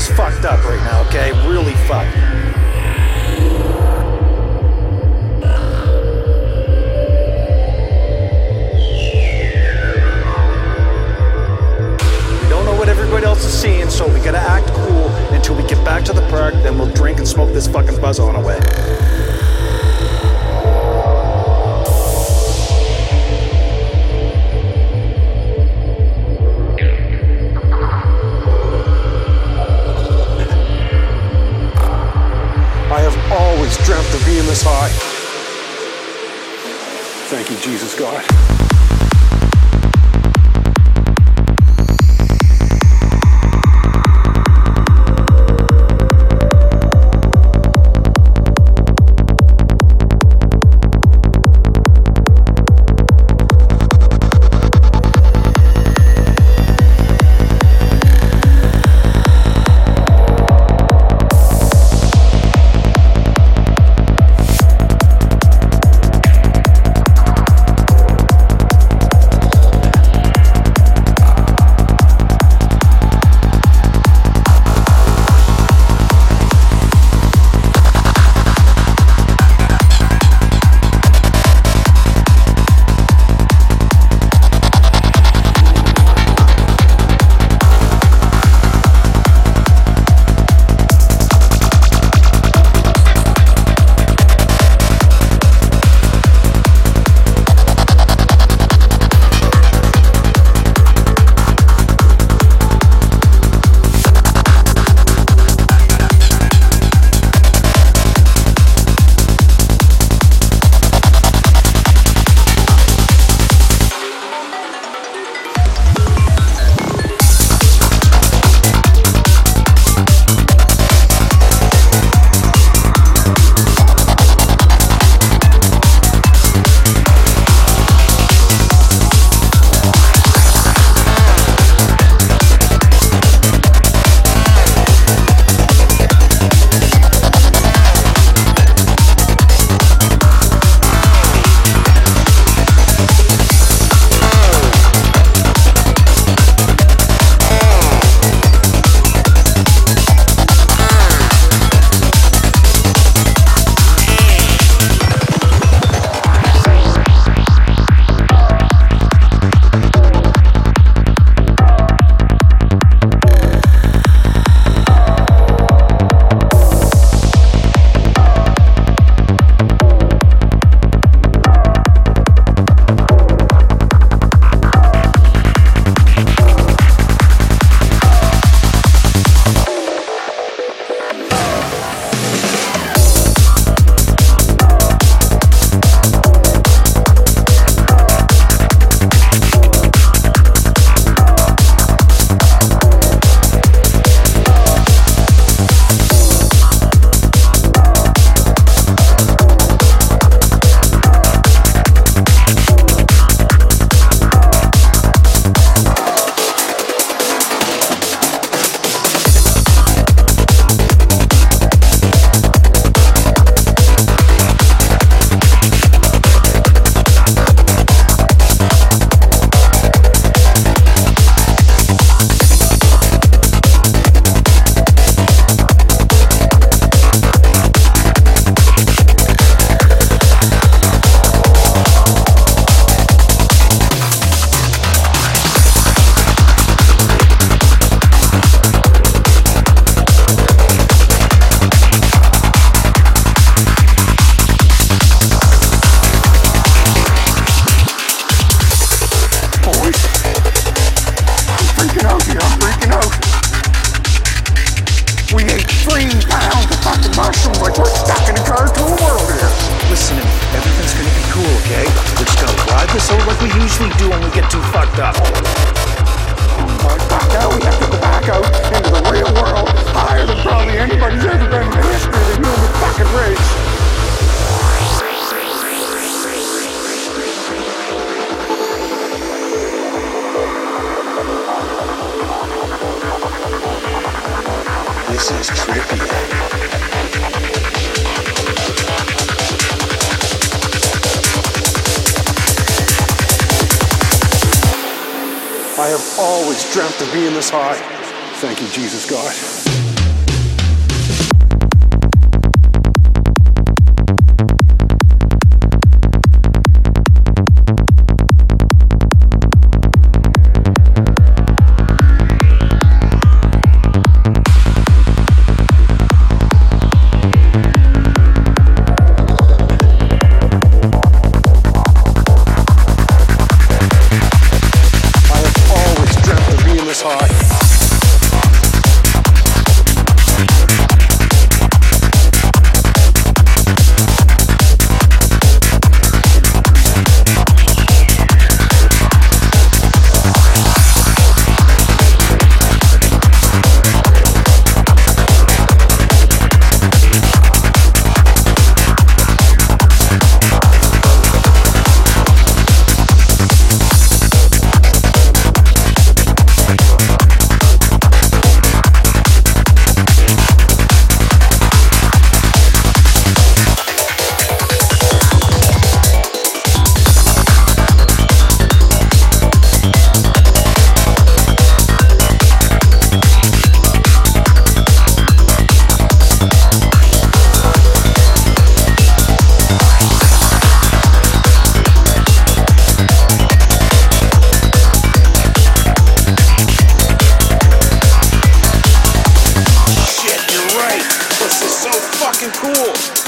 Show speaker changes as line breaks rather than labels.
Everything's fucked up right now, okay? Really fucked. We don't know what everybody else is seeing, so we gotta act cool until we get back to the park. Then we'll drink and smoke this fucking buzz on away. Being this high. Thank you, Jesus God.
So like we usually do when we get too fucked up.
But now we have to go back out into the real world, higher than probably anybody's ever been in the history of the human fucking race.
This is trippy.
I have always dreamt of being this high. Thank you, Jesus God.
so fucking cool.